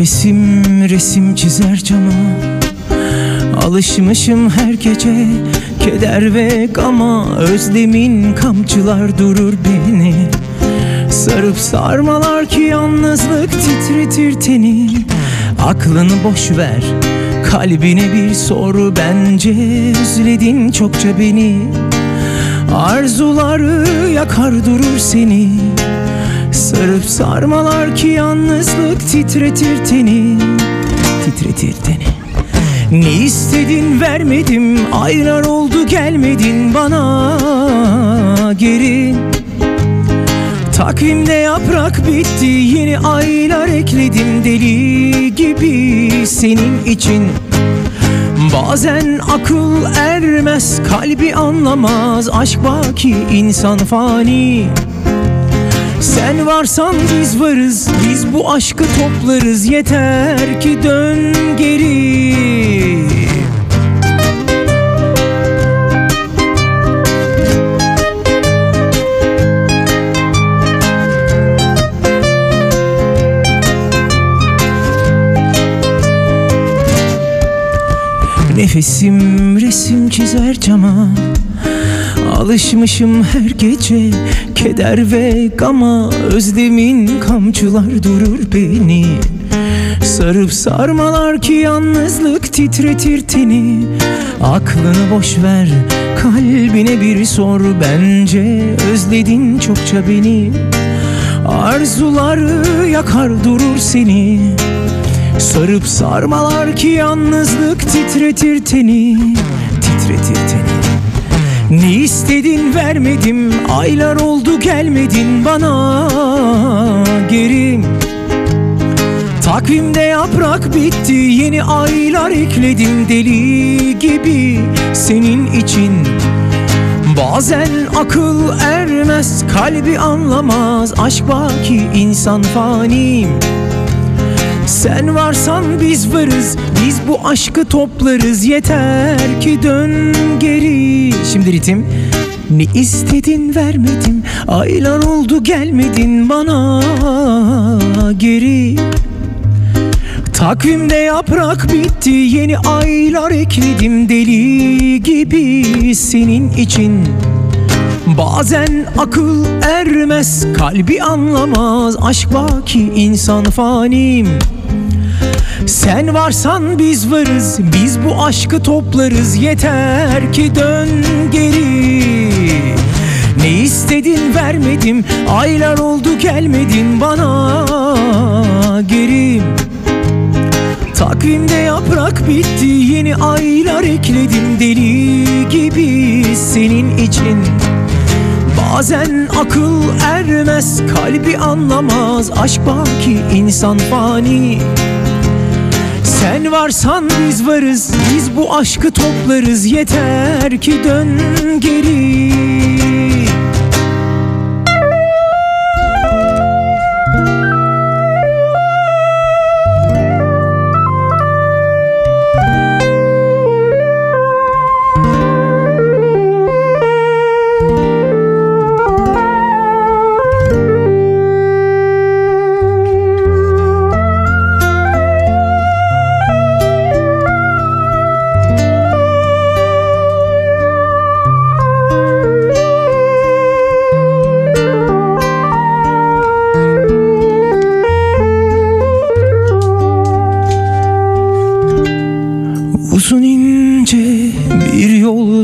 Nefesim resim çizer cama. Alışmışım her gece Keder ve gama. Özlemin kamçılar durur beni. Sarıp sarmalar ki yalnızlık titretir teni. Aklını boş ver Kalbine bir soru bence Özledin çokça beni. Arzuları yakar durur seni Sarıp sarmalar ki yalnızlık titretir teni Titretir teni. Ne istedin vermedim Aylar oldu gelmedin bana geri. Takvimde yaprak bitti Yeni aylar ekledim deli gibi senin için. Bazen akıl ermez kalbi anlamaz Aşk baki insan fani sen varsan biz varız Biz bu aşkı toplarız. Yeter ki dön geri. Nefesim resim çizer cama Alışmışım her gece keder ve gama. Özlemin kamçılar durur beni. Sarıp sarmalar ki yalnızlık titretir teni. Aklını boş ver kalbine bir sor. Bence Özledin çokça beni. Arzuları yakar durur seni. Sarıp sarmalar ki yalnızlık titretir teni. Titretir teni ne istedin vermedim Aylar oldu gelmedin bana. Geri Takvimde yaprak bitti Yeni aylar ekledim deli gibi Senin için. Bazen akıl ermez Kalbi anlamaz Aşk baki insan fani sen varsan biz varız Biz bu aşkı toplarız. Yeter ki dön geri. Şimdi ritim Ne istedin vermedim Aylar oldu gelmedin bana geri. Takvimde yaprak bitti Yeni aylar ekledim. Deli gibi Senin için. Bazen akıl ermez Kalbi anlamaz. Aşk baki insan fanim sen varsan biz varız Biz bu aşkı toplarız. Yeter ki dön geri. Ne istedin vermedim Aylar oldu gelmedin bana geri. Takvimde yaprak bitti Yeni aylar ekledim. Deli gibi Senin için. Bazen akıl ermez Kalbi anlamaz. Aşk baki insan fani sen varsan biz varız Biz bu aşkı toplarız. Yeter ki dön geri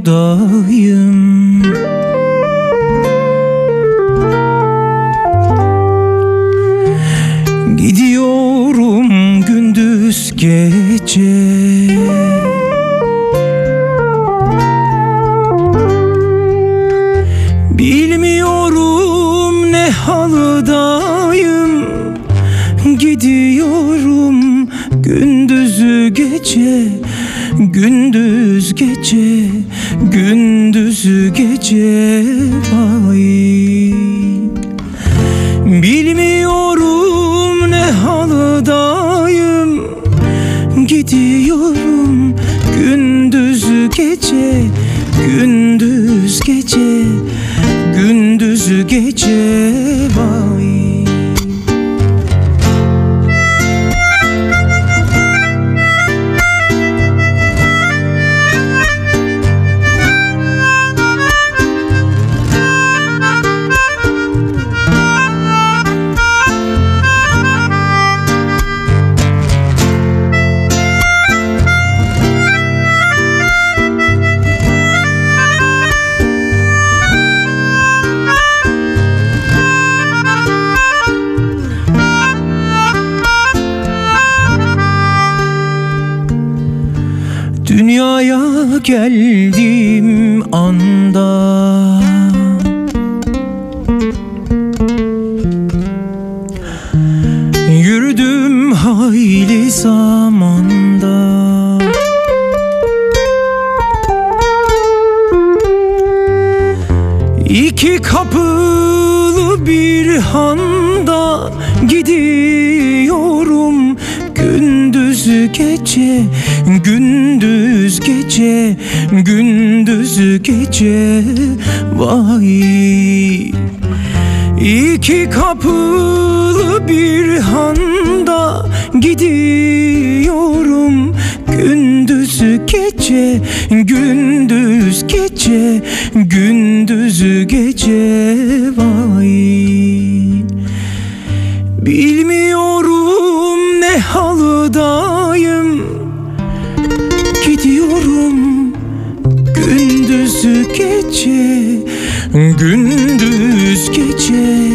da gece ay geldim anda. Yürüdüm hayli zamanda. İki kapılı bir handa gidiyorum Gündüz gece, gündüz gece, gündüz gece. Vay İki kapılı bir handa gidiyorum. Gündüz gece, gündüz gece, gündüz gece gece, gündüz gece,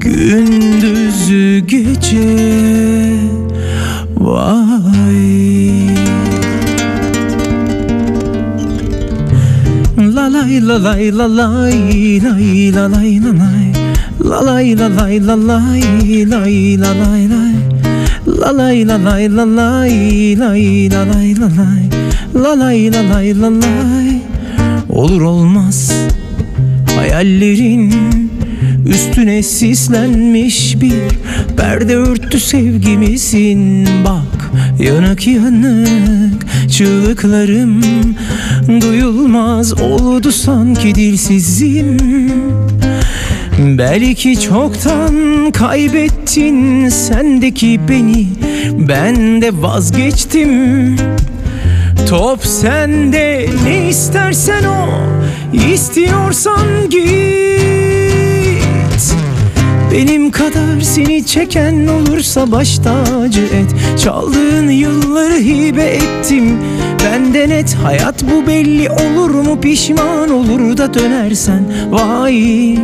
gündüz gece Vay La lay la lay la lay lay la lay la lay La lay la lay la lay lay la lay lay La lay la lay la lay lay la lay la lay La lay la lay la lay Olur olmaz. Hayallerin Üstüne sislenmiş bir perde örtü sevgimizin Bak yanık yanık çığlıklarım Duyulmaz. Oldu sanki dilsizim. Belki çoktan kaybettin. Sendeki beni Ben de vazgeçtim Top sende ne istersen o. İstiyorsan git. Benim kadar seni çeken olursa baş tacı et. Çaldığın yılları hibe ettim. Benden et hayat bu belli. Olur mu pişman olur da dönersen? Vay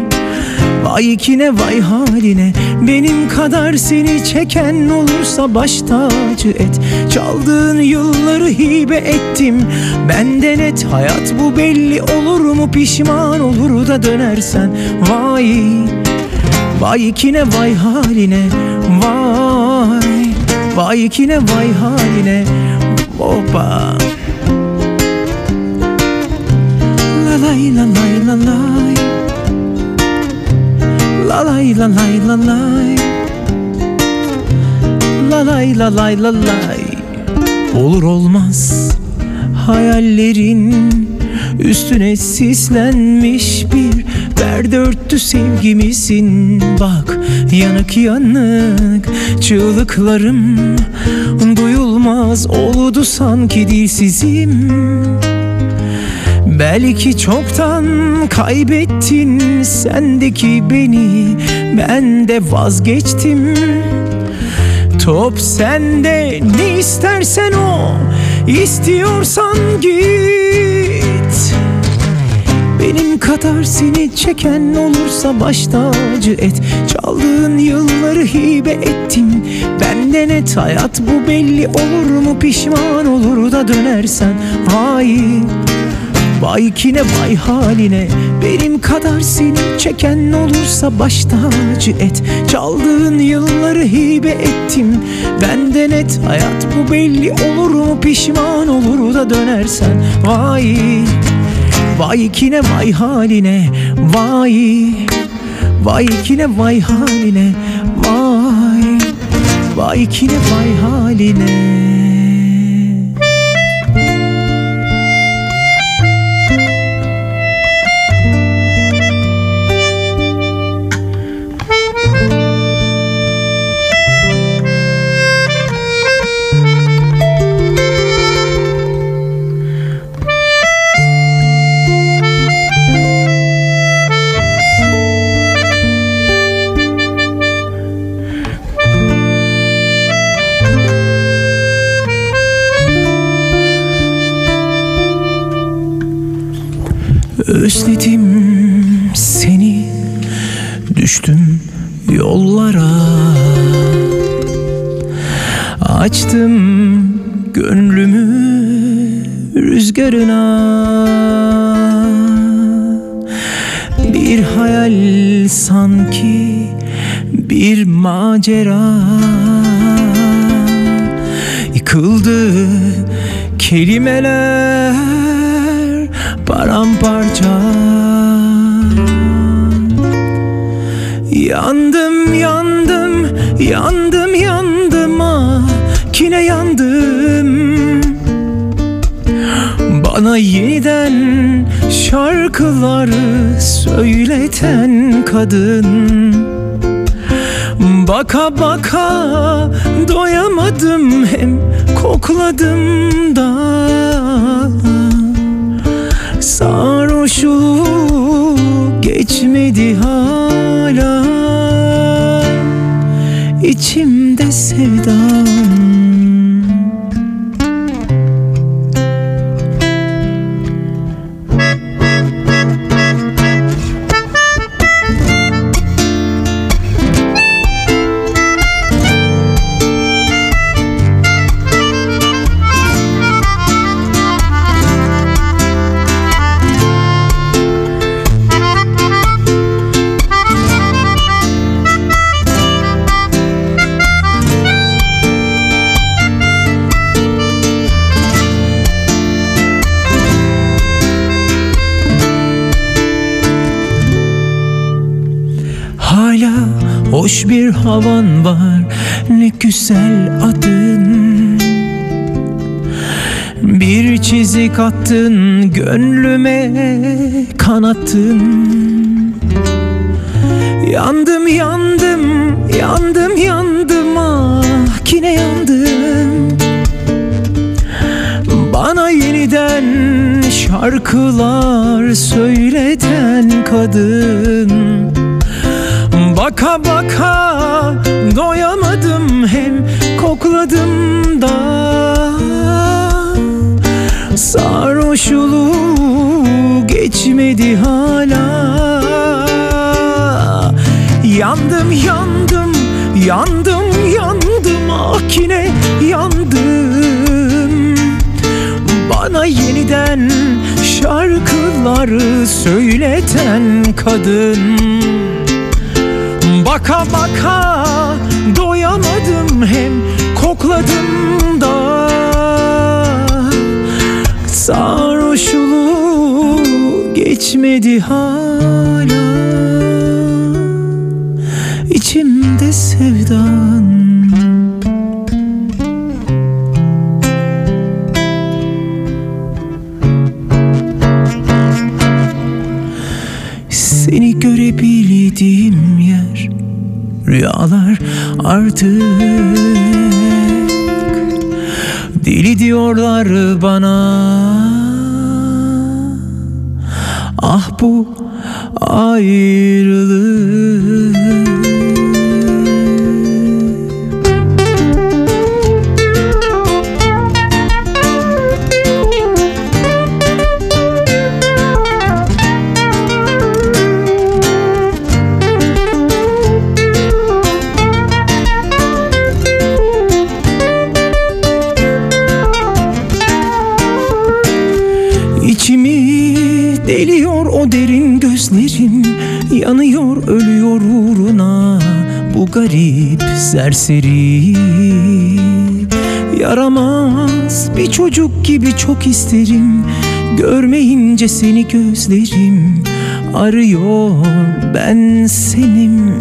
Vay kine vay haline. Benim kadar seni çeken olursa baş tacı et. Çaldığın yılları hibe ettim. Benden et hayat bu belli olur mu? Pişman olur da dönersen. Vay Vay kine vay haline. Vay Vay kine vay haline. Hoppa. La lay la lay la lay. La lay la lay la lay. La lay la lay la lay. Olur olmaz hayallerin Üstüne sislenmiş bir perde örttü sevgimizin Bak yanık yanık çığlıklarım Duyulmaz. Oldu sanki dilsizim Belki çoktan kaybettin sendeki beni Ben de vazgeçtim. Top sende ne istersen o istiyorsan git. Benim kadar seni çeken olursa baş tacı et. Çaldığın yılları hibe ettim. Benden et hayat bu belli olur mu? Pişman olur da dönersen. Vay Vay kine vay haline. Benim kadar seni çeken olursa baş tacı et. Çaldığın yılları hibe ettim. Benden et hayat bu belli olur mu? Pişman olur da dönersen. Vay Vay kine vay haline. Vay Vay kine vay haline. Vay Vay kine vay haline rüzgarına Bir hayal sanki bir macera Yıkıldı. Kelimeler paramparça. Yandım yandım yandım yandım ah kine yandım Bana yeniden şarkıları söyleten kadın. Baka baka doyamadım hem kokladım da. Sarhoşluğu geçmedi hala. İçimde sevdam hoş bir havan var Ne güzel adın. Bir çizik attın Gönlüme kanattın Yandım yandım Yandım yandım ah Yine yandım. Bana yeniden şarkılar söyleten kadın Baka baka doyamadım hem kokladım da. Sarhoşluğu geçmedi hala. Yandım yandım yandım yandım ah yine yandım. Bana yeniden şarkıları söyleten kadın Baka baka doyamadım hem kokladım da. Sarhoşluğu geçmedi hala. İçimde sevdan Rüyalar artık. Deli diyorlar bana. Ah bu ayrılık deliyor o derin gözlerin Yanıyor ölüyor uğruna bu garip serseri. Yaramaz bir çocuk gibi çok isterim Görmeyince seni gözlerim arıyor ben senim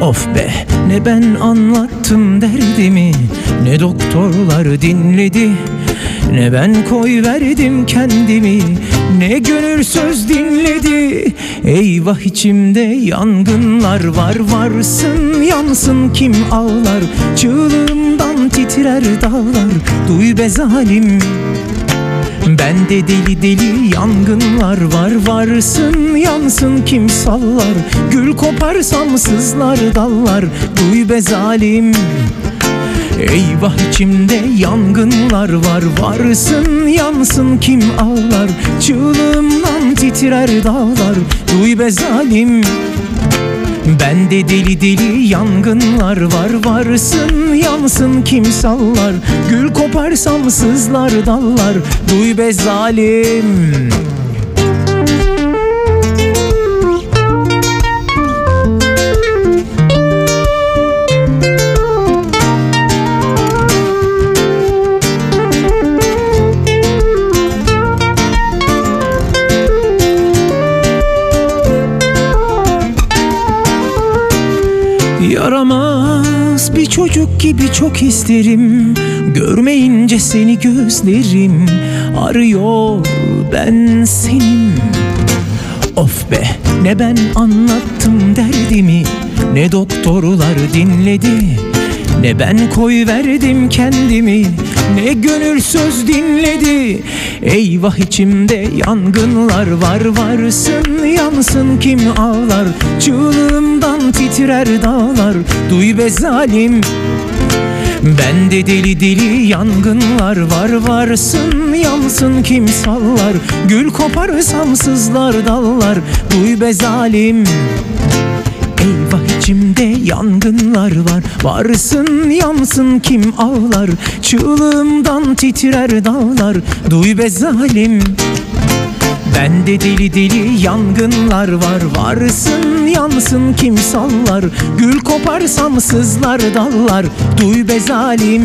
Of be ne ben anlattım derdimi Ne doktorlar dinledi Ne ben koy verdim kendimi Ne gönül söz dinledi. Eyvah içimde yangınlar var Varsın yansın kim ağlar Çığlığımdan titrer dağlar Duy be zalim Bende deli deli yangınlar var Varsın yansın kim sallar. Gül koparsam sızlar dallar Duy be zalim. Eyvah içimde yangınlar var Varsın yansın kim ağlar. Çığlığımdan titrer dağlar Duy be zalim Bende deli deli yangınlar var Varsın yansın kim sallar Gül koparsam sızlar dallar. Duy be zalim çocuk gibi çok isterim. Görmeyince seni gözlerim Arıyor ben senim. Of be ne ben anlattım derdimi Ne doktorlar dinledi Ne ben koy verdim kendimi Ne gönül söz dinledi. Eyvah içimde yangınlar var Varsın yansın kim ağlar. Çığlığımdan titrer dağlar Duy be zalim. Bende deli deli yangınlar var Varsın yansın kim sallar. Gül koparsam sızlar dallar Duy be zalim Eyvah içimde yangınlar var. Varsın yansın kim ağlar? Çığlığımdan titrer dağlar. Duy be zalim. Bende deli deli yangınlar var. Varsın yansın kim sallar? Gül koparsam sızlar dallar. Duy be zalim